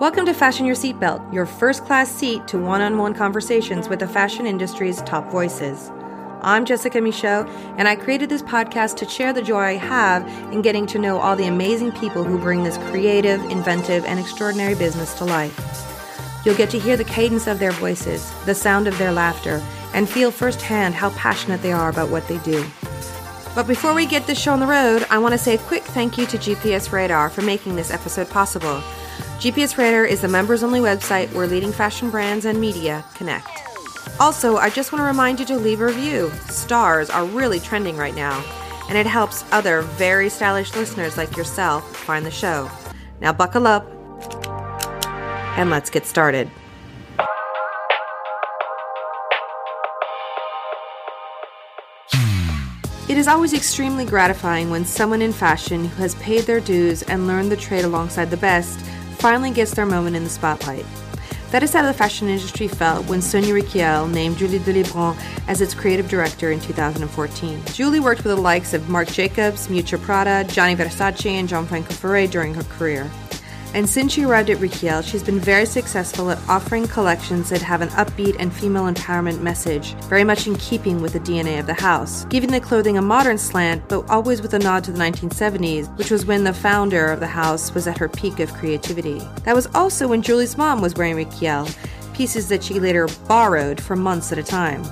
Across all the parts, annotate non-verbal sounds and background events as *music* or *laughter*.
Welcome to Fashion Your Seatbelt, your first class seat to one on one conversations with the fashion industry's top voices. I'm Jessica Michault, and I created this podcast to share the joy I have in getting to know all the amazing people who bring this creative, inventive, and extraordinary business to life. You'll get to hear the cadence of their voices, the sound of their laughter, and feel firsthand how passionate they are about what they do. But before we get this show on the road, I want to say a quick thank you to GPS Radar for making this episode possible. GPS Radar is the members only website where leading fashion brands and media connect. Also, I just want to remind you to leave a review. Stars are really trending right now, and it helps other very stylish listeners like yourself find the show. Now, buckle up and let's get started. It is always extremely gratifying when someone in fashion who has paid their dues and learned the trade alongside the best finally gets their moment in the spotlight. That is how the fashion industry felt when Sonia Rykiel named Julie de Libran as its creative director in 2014. Julie worked with the likes of Marc Jacobs, Miuccia Prada, Gianni Versace, and Gianfranco Ferré during her career. And since she arrived at Rykiel, she's been very successful at offering collections that have an upbeat and female empowerment message, very much in keeping with the DNA of the house, giving the clothing a modern slant, but always with a nod to the 1970s, which was when the founder of the house was at her peak of creativity. That was also when Julie's mom was wearing Rykiel, pieces that she later borrowed for months at a time.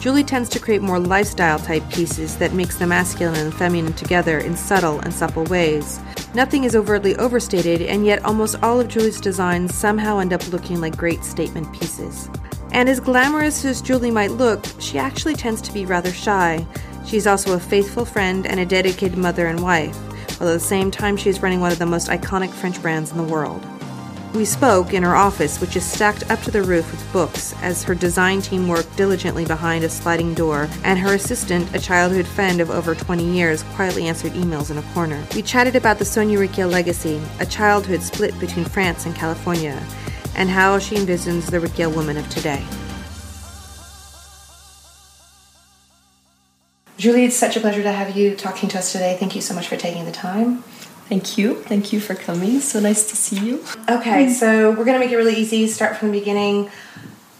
Julie tends to create more lifestyle type pieces that mix the masculine and feminine together in subtle and supple ways. Nothing is overtly overstated, and yet almost all of Julie's designs somehow end up looking like great statement pieces. And as glamorous as Julie might look, she actually tends to be rather shy. She's also a faithful friend and a dedicated mother and wife, while at the same time she is running one of the most iconic French brands in the world. We spoke in her office, which is stacked up to the roof with books, as her design team worked diligently behind a sliding door, and her assistant, a childhood friend of over 20 years, quietly answered emails in a corner. We chatted about the Sonia Rykiel legacy, a childhood split between France and California, and how she envisions the Rykiel woman of today. Julie, it's such a pleasure to have you talking to us today. Thank you so much for taking the time. Thank you. Thank you for coming. So nice to see you. Okay, so we're going to make it really easy. Start from the beginning.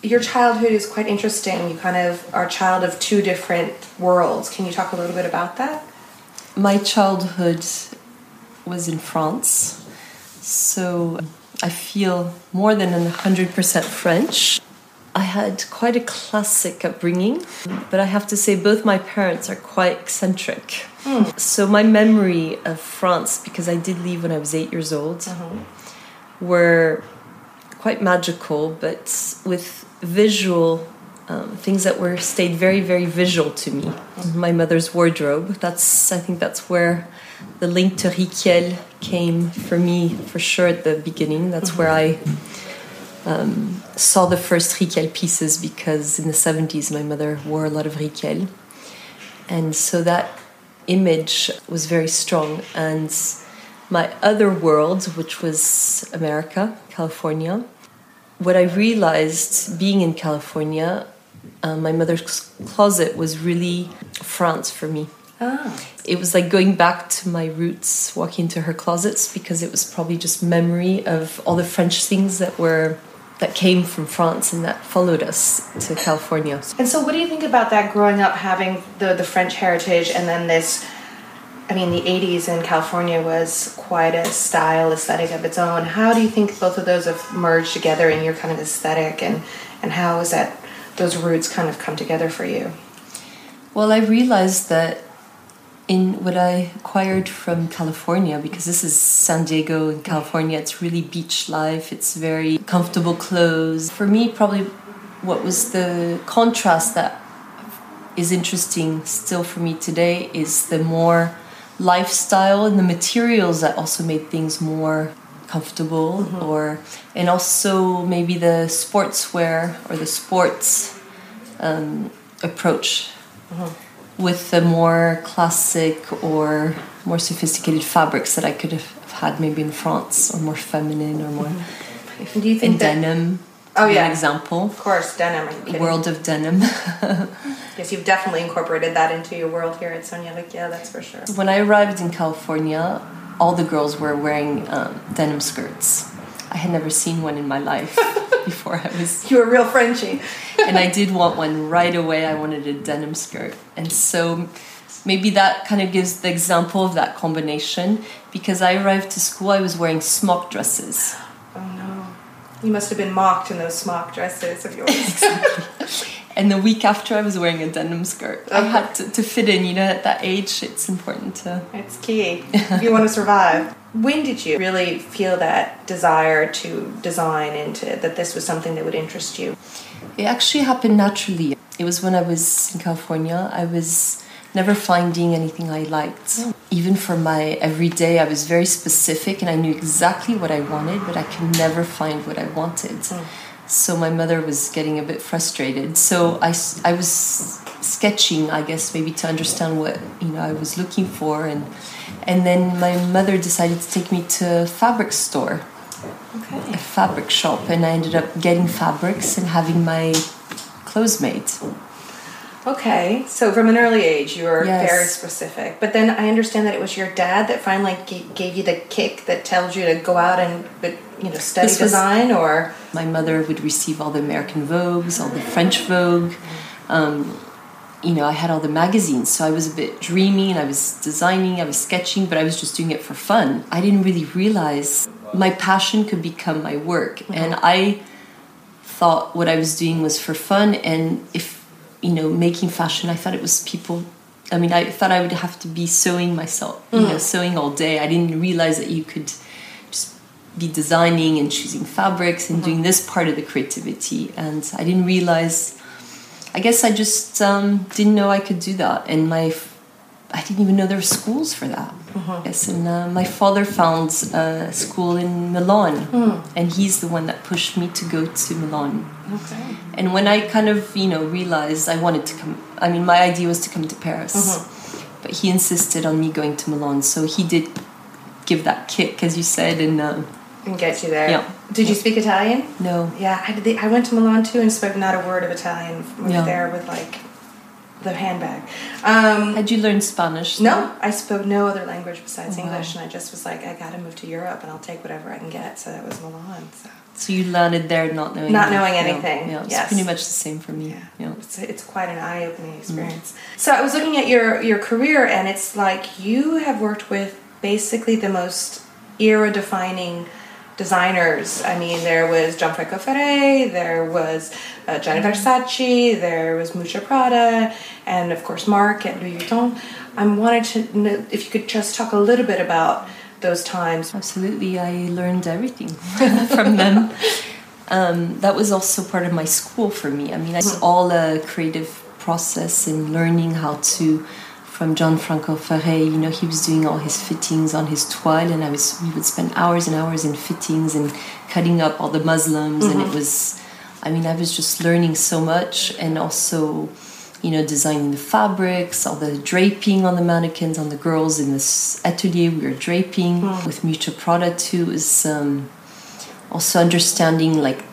Your childhood is quite interesting. You kind of are a child of two different worlds. Can you talk a little bit about that? My childhood was in France. So I feel more than 100% French. I had quite a classic upbringing, but I have to say both my parents are quite eccentric. Mm. So my memory of France, because I did leave when I was eight years old, mm-hmm. were quite magical, but with visual um, things that were stayed very, very visual to me. Mm-hmm. My mother's wardrobe. That's I think that's where the link to Rykiel came for me for sure at the beginning. That's mm-hmm. where I um, saw the first Rykiel pieces because in the 70s my mother wore a lot of Rykiel. And so that image was very strong. And my other world, which was America, California, what I realized being in California, uh, my mother's closet was really France for me. Ah. It was like going back to my roots, walking to her closets because it was probably just memory of all the French things that were that came from France and that followed us to California. And so, what do you think about that growing up having the, the French heritage and then this? I mean, the 80s in California was quite a style aesthetic of its own. How do you think both of those have merged together in your kind of aesthetic, and, and how is that those roots kind of come together for you? Well, I realized that in what I acquired from California, because this is San Diego in California, it's really beach life, it's very comfortable clothes. For me, probably what was the contrast that is interesting still for me today is the more lifestyle and the materials that also made things more comfortable mm-hmm. or and also maybe the sportswear or the sports um, approach mm-hmm with the more classic or more sophisticated fabrics that I could have had maybe in France, or more feminine, or more mm-hmm. Do you think in that, denim. Oh yeah, an example. Of course, denim. World of denim. *laughs* yes, you've definitely incorporated that into your world here at Sonia. Yeah, that's for sure. When I arrived in California, all the girls were wearing um, denim skirts. I had never seen one in my life *laughs* before I was. You were a real Frenchie. and I did want one right away. I wanted a denim skirt. And so maybe that kind of gives the example of that combination because I arrived to school, I was wearing smock dresses. Oh no. You must have been mocked in those smock dresses of yours. *laughs* *laughs* And the week after, I was wearing a denim skirt. I had to, to fit in, you know, at that age, it's important to. It's key *laughs* if you want to survive. When did you really feel that desire to design into that this was something that would interest you? It actually happened naturally. It was when I was in California. I was never finding anything I liked. Oh. Even for my everyday, I was very specific and I knew exactly what I wanted, but I could never find what I wanted. Hmm. So my mother was getting a bit frustrated. So I, I was sketching, I guess, maybe to understand what you know I was looking for, and and then my mother decided to take me to a fabric store Okay. a fabric shop and I ended up getting fabrics and having my clothes made. Okay, so from an early age, you were Yes. very specific. But then I understand that it was your dad that finally g- gave you the kick that tells you to go out and, but, you know, study This was- design, or My mother would receive all the American Vogues, all the French Vogue. Um, you know, I had all the magazines, so I was a bit dreamy and I was designing, I was sketching, but I was just doing it for fun. I didn't really realize my passion could become my work, and I thought what I was doing was for fun, and if you know, making fashion, I thought it was people. I mean, I thought I would have to be sewing myself, you know, sewing all day. I didn't realize that you could just be designing and choosing fabrics and doing this part of the creativity. And I didn't realize. I guess I just um, didn't know I could do that, and my I didn't even know there were schools for that. Yes, and uh, my father found a school in Milan, and he's the one that pushed me to go to Milan. okay, And when I kind of, you know, realized I wanted to come, I mean, my idea was to come to Paris, but he insisted on me going to Milan. So he did give that kick, as you said, and uh, and get you there. Yeah. Did you speak Italian? no, Yeah, I did. The, I went to Milan too and spoke not a word of Italian. Was Yeah. there with like the handbag. Um, had you learned Spanish? no, I spoke no other language besides Oh, wow. English, and I just was like, I got to move to Europe, and I'll take whatever I can get. So that was Milan. So. So you landed there not knowing Not knowing Yeah, anything, Yeah, it's yes. pretty much the same for me. Yeah. Yeah. It's, it's quite an eye-opening Mm. experience. So I was looking at your your career, and it's like you have worked with basically the most era-defining designers. I mean, there was Gianfranco Ferré, there was uh, Gianni Versace, there was Miuccia Prada, and of course Marc at Louis Vuitton. I wanted to know if you could just talk a little bit about those times. Absolutely, I learned everything *laughs* from them. Um, that was also part of my school for me. I mean, it's all a creative process in learning how to. From Gianfranco Ferré, you know, he was doing all his fittings on his toile, and I was we would spend hours and hours in fittings and cutting up all the muslins, and it was, I mean, I was just learning so much, and also, you know, designing the fabrics, all the draping on the mannequins, on the girls in this atelier we were draping with Miuccia Prada too. It was um, also understanding like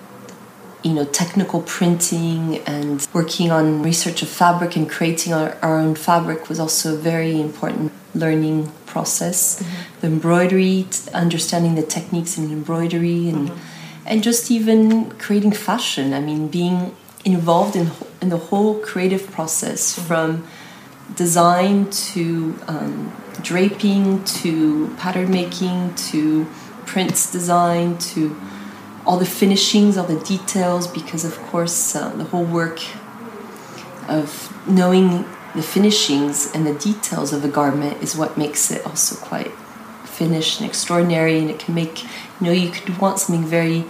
you know technical printing and working on research of fabric and creating our, our own fabric was also a very important learning process. Mm-hmm. The embroidery t- understanding the techniques in embroidery and mm-hmm. and just even creating fashion. I mean being involved in in the whole creative process mm-hmm. from design to um, draping to pattern making to prints design to all the finishings, all the details, because of course uh, the whole work of knowing the finishings and the details of a garment is what makes it also quite finished and extraordinary. And it can make, you know, you could want something very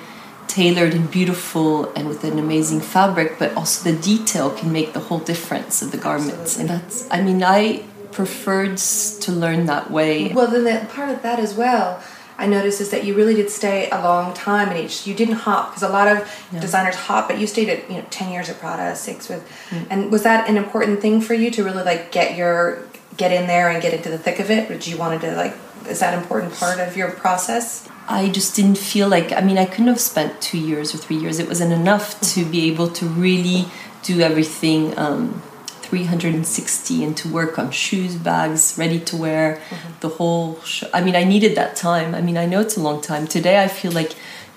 tailored and beautiful and with an amazing fabric, but also the detail can make the whole difference of the garments. And that's, I mean, I preferred to learn that way. Well, then the part of that as well, I noticed is that you really did stay a long time in each. You didn't hop because a lot of designers hop, but you stayed at you know ten years at Prada, six with. And was that an important thing for you to really like get your get in there and get into the thick of it? Did you wanted to like? Is that an important part of your process? I just didn't feel like I mean I couldn't have spent two years or three years. It wasn't enough to be able to really do everything um, 360 and to work on shoes, bags, ready to wear, mm-hmm. the whole. Sh- I mean, I needed that time. I mean, I know it's a long time. Today, I feel like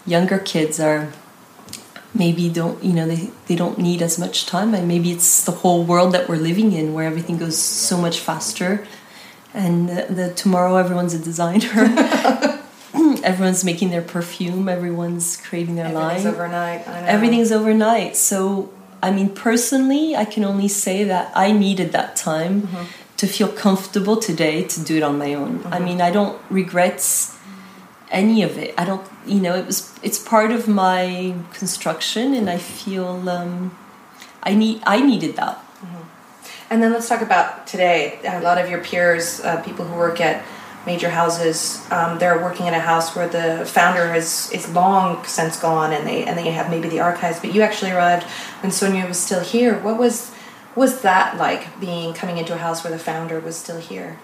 younger kids are maybe don't you know they, they don't need as much time and maybe it's the whole world that we're living in where everything goes so much faster and the, the tomorrow everyone's a designer *laughs* *clears throat* everyone's making their perfume everyone's creating their line. Everything's line overnight. I know. everything's overnight so i mean personally i can only say that i needed that time to feel comfortable today to do it on my own. I mean i don't regret any of it. I don't you know it was it's part of my construction and i feel um, i need i needed that. And then let's talk about today. A lot of your peers, uh, people who work at major houses, um, they're working in a house where the founder is is long since gone, and they and they have maybe the archives. But you actually arrived when Sonia was still here. What was was that like being coming into a house where the founder was still here?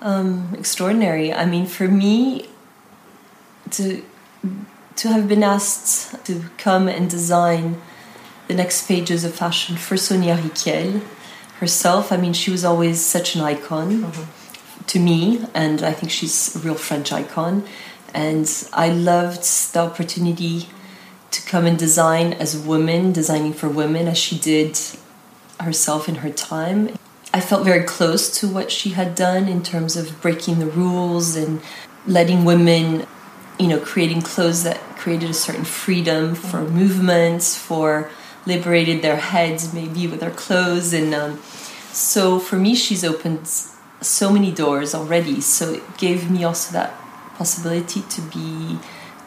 um, extraordinary. I mean, for me, to to have been asked to come and design the next pages of fashion for Sonia Rykiel herself. I mean, she was always such an icon to me, and I think she's a real French icon. And I loved the opportunity to come and design as a woman, designing for women as she did herself in her time. I felt very close to what she had done in terms of breaking the rules and letting women, you know, creating clothes that created a certain freedom for movements, for liberated their heads maybe with their clothes. And um, so for me, she's opened so many doors already. So it gave me also that possibility to be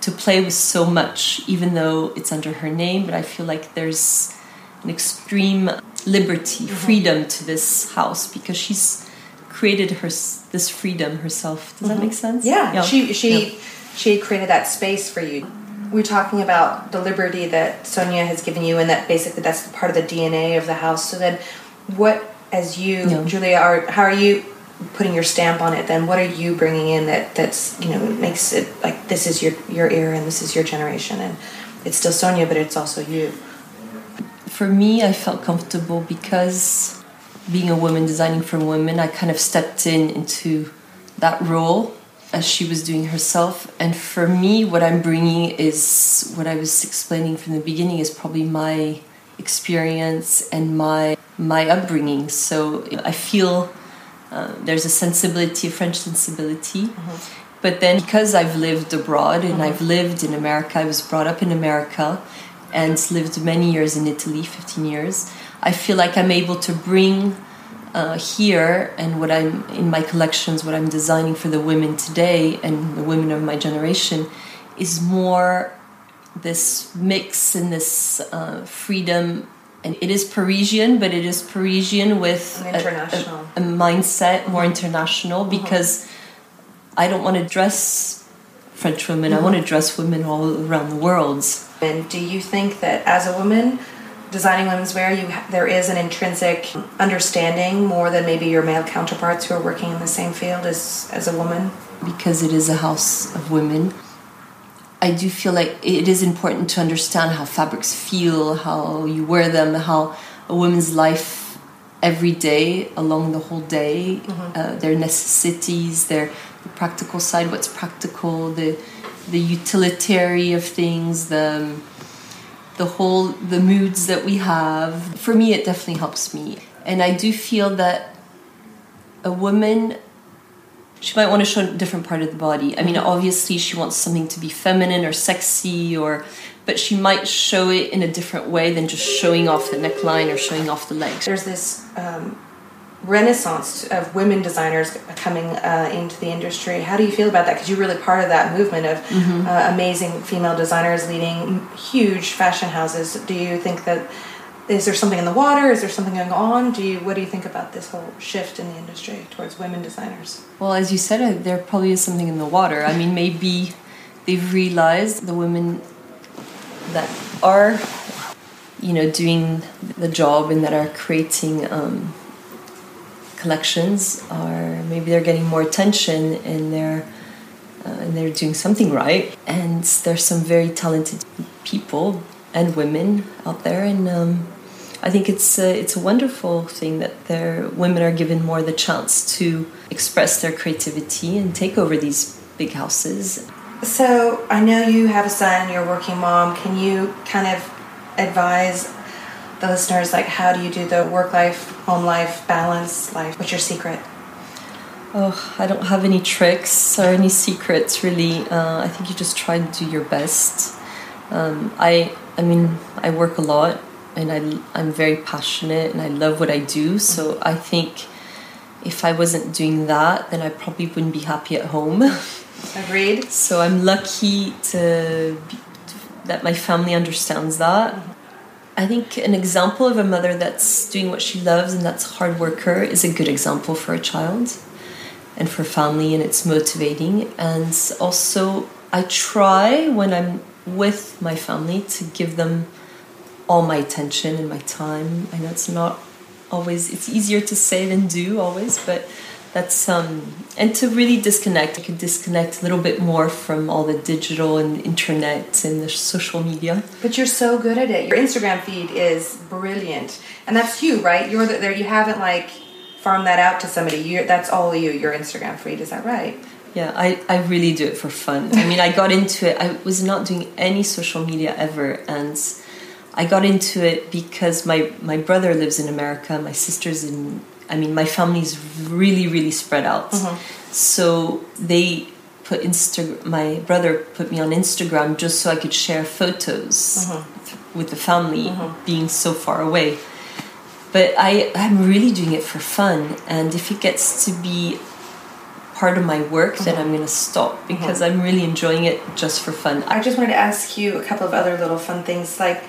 to play with so much, even though it's under her name. But I feel like there's an extreme liberty, mm-hmm. freedom to this house because she's created her this freedom herself. Does that mm-hmm. make sense? Yeah, she she Yeah. she created that space for you. We're talking about the liberty that Sonia has given you, and that basically that's part of the DNA of the house. So then, what as you, Yeah. Julia, are how are you putting your stamp on it? Then what are you bringing in that that's you know makes it like this is your your era and this is your generation, and it's still Sonia, but it's also you. for me, I felt comfortable because being a woman designing for women, I kind of stepped in into that role as she was doing herself. And for me, what I'm bringing is what I was explaining from the beginning is probably my experience and my my upbringing. So I feel uh, there's a sensibility, a French sensibility. But then because I've lived abroad and I've lived in America, I was brought up in America and lived many years in Italy, 15 years, I feel like I'm able to bring uh, here and what I'm in my collections, what I'm designing for the women today and the women of my generation is more this mix and this uh, freedom. And it is Parisian, but it is Parisian with a- international. a, a mindset more mm-hmm. international mm-hmm. because I don't want to dress French women. I mm-hmm. want to dress women all around the world. And do you think that as a woman designing women's wear, you ha- there is an intrinsic understanding more than maybe your male counterparts who are working in the same field as as a woman? because it is a house of women. I do feel like it is important to understand how fabrics feel, how you wear them, how a woman's life every day, along the whole day, uh, their necessities, their the practical side, what's practical, the the utilitarian of things, the the whole the moods that we have. For me, it definitely helps me, and I do feel that a woman she might want to show a different part of the body. I mean, obviously, she wants something to be feminine or sexy, or but she might show it in a different way than just showing off the neckline or showing off the legs. There's this um, renaissance of women designers coming uh, into the industry. How do you feel about that? Because you're really part of that movement of uh, amazing female designers leading huge fashion houses. Do you think that is there something in the water? Is there something going on? Do you what do you think about this whole shift in the industry towards women designers? Well, as you said, uh, there probably is something in the water. I mean, maybe they've realized the women that are, you know, doing the job and that are creating um, collections are maybe they're getting more attention and they're uh, and they're doing something right. And there's some very talented people and women out there, and um, I think it's a, it's a wonderful thing that their women are given more the chance to express their creativity and take over these big houses. So I know you have a son, you're a working mom. Can you kind of advise the listeners like how do you do the work life, home life, balance life? What's your secret? Oh, I don't have any tricks or any secrets really. Uh, I think you just try to do your best. Um, I, I mean, I work a lot, and I, I'm very passionate, and I love what I do. So I think if I wasn't doing that, then I probably wouldn't be happy at home. *laughs* Agreed. So I'm lucky to, be, that my family understands that. I think an example of a mother that's doing what she loves and that's a hard worker is a good example for a child and for family and it's motivating and also I try when I'm with my family to give them all my attention and my time. I know it's not always it's easier to say than do always, but that's um and to really disconnect. I could disconnect a little bit more from all the digital and internet and the social media. But you're so good at it. Your Instagram feed is brilliant, and that's you, right? You're there. You haven't like farmed that out to somebody. You that's all you. Your Instagram feed is that right? Yeah, I, I really do it for fun. I mean, I got into it. I was not doing any social media ever, and I got into it because my my brother lives in America. My sister's in. I mean, my family's really really spread out. Mm-hmm. So they put Insta. My brother put me on Instagram just so I could share photos mm-hmm. with the family mm-hmm. being so far away. But I I'm really doing it for fun, and if it gets to be part of my work, then I'm going to stop because I'm really enjoying it just for fun. I just wanted to ask you a couple of other little fun things like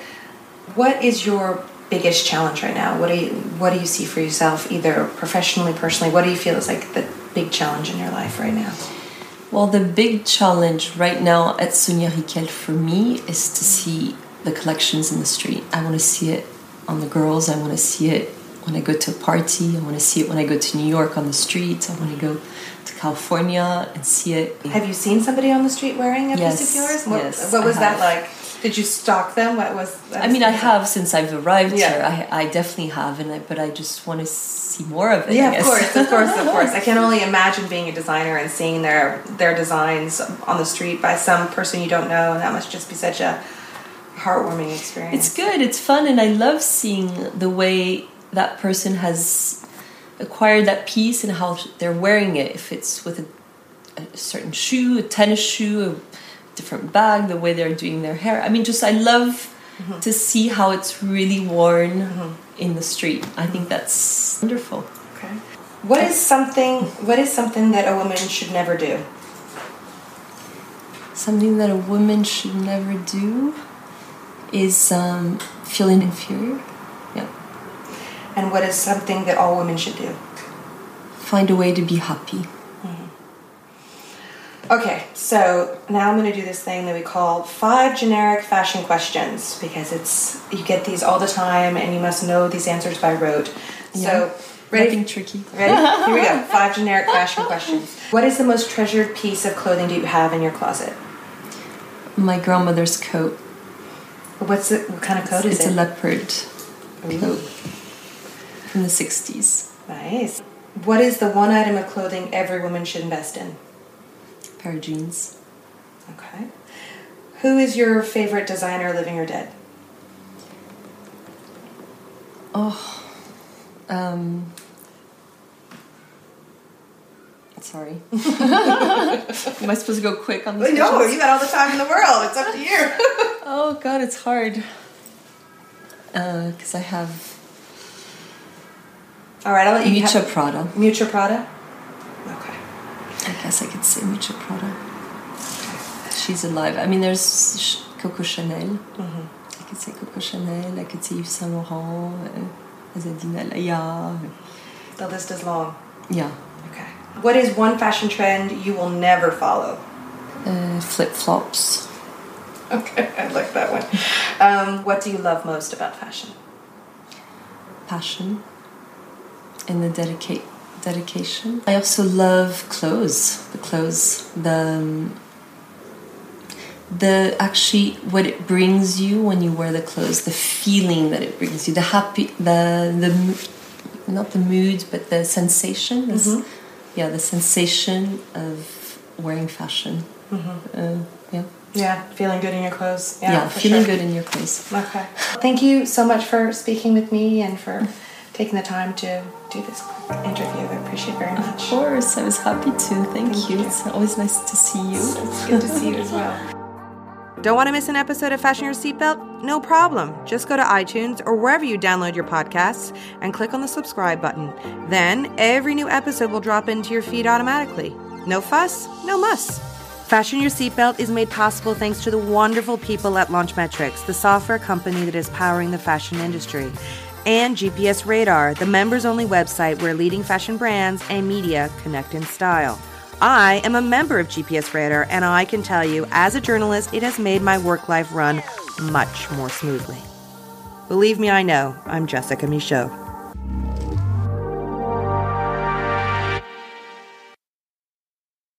what is your biggest challenge right now? What do you what do you see for yourself either professionally, personally? What do you feel is like the big challenge in your life right now? Well, the big challenge right now at Sonia Rykiel for me is to see the collections in the street. I want to see it on the girls. I want to see it when I go to a party. I want to see it when I go to New York on the streets. I want to go to California and see it. Have you seen somebody on the street wearing a Yes, piece of yours? What, yes, what was that like? Did you stalk them? What was? I mean, I have since I've arrived Yeah. here. I, I definitely have, and I, but I just want to see more of it. Yeah, of course, of course, of course. I *laughs* can only imagine being a designer and seeing their their designs on the street by some person you don't know, and that must just be such a heartwarming experience. It's good, it's fun, and I love seeing the way that person has acquired that piece and how they're wearing it. If it's with a, a certain shoe, a tennis shoe, a different bag, the way they're doing their hair. I mean, just I love to see how it's really worn in the street. I think that's wonderful. Okay. What is something? What is something that a woman should never do? Something that a woman should never do is um, feeling inferior. Yeah. And what is something that all women should do? Find a way to be happy. Okay, so now I'm going to do this thing that we call five generic fashion questions because it's you get these all the time and you must know these answers by rote. Yeah. So, ready? Nothing tricky. Ready? *laughs* Here we go. Five generic fashion questions. What is the most treasured piece of clothing do you have in your closet? My grandmother's coat. What's it? What kind of coat is it's it? a leopard Ooh, coat from the 60s. nice. What is the one item of clothing every woman should invest in? Pair of jeans. Okay. Who is your favorite designer, living or dead? Oh, um, sorry. *laughs* Am I supposed to go quick on this? No, you got all the time in the world. It's up to you. *laughs* Oh God, it's hard. Because I have all right, I'll let you. Have- Prada. Miuccia Prada. I guess I could say Miuccia Prada. She's alive. I mean, there's Coco Chanel. I could say Coco Chanel. I could say Yves Saint Laurent, uh, Azzedine Alaïa. The list is long. Yeah. Okay. What is one fashion trend you will never follow? Uh, Flip flops. Okay, I like that one. Um, what do you love most about fashion? passion and the dedicate dedication. I also love clothes. The clothes, the um, the actually what it brings you when you wear the clothes, the feeling that it brings you, the happy, the the not the mood, but the sensation. This, Yeah, the sensation of wearing fashion. Uh, yeah. Yeah, feeling good in your clothes. Yeah, Yeah, feeling sure. good in your clothes. Okay. Thank you so much for speaking with me and for *laughs* taking the time to do this interview. I appreciate it very Of course, I was happy to. Thank, Thank you. you. It's always nice to see you. It's good to see you as *laughs* well. Don't want to miss an episode of Fashion Your Seatbelt? No problem. Just go to iTunes or wherever you download your podcasts and click on the subscribe button. Then every new episode will drop into your feed automatically. No fuss, no muss. Fashion Your Seatbelt is made possible thanks to the wonderful people at Launchmetrics, the software company that is powering the fashion industry, and GPS Radar, the members only website where leading fashion brands and media connect in style. I am a member of GPS Radar, and I can tell you, as a journalist, it has made my work life run much more smoothly. Believe me, I know. I'm Jessica Michault.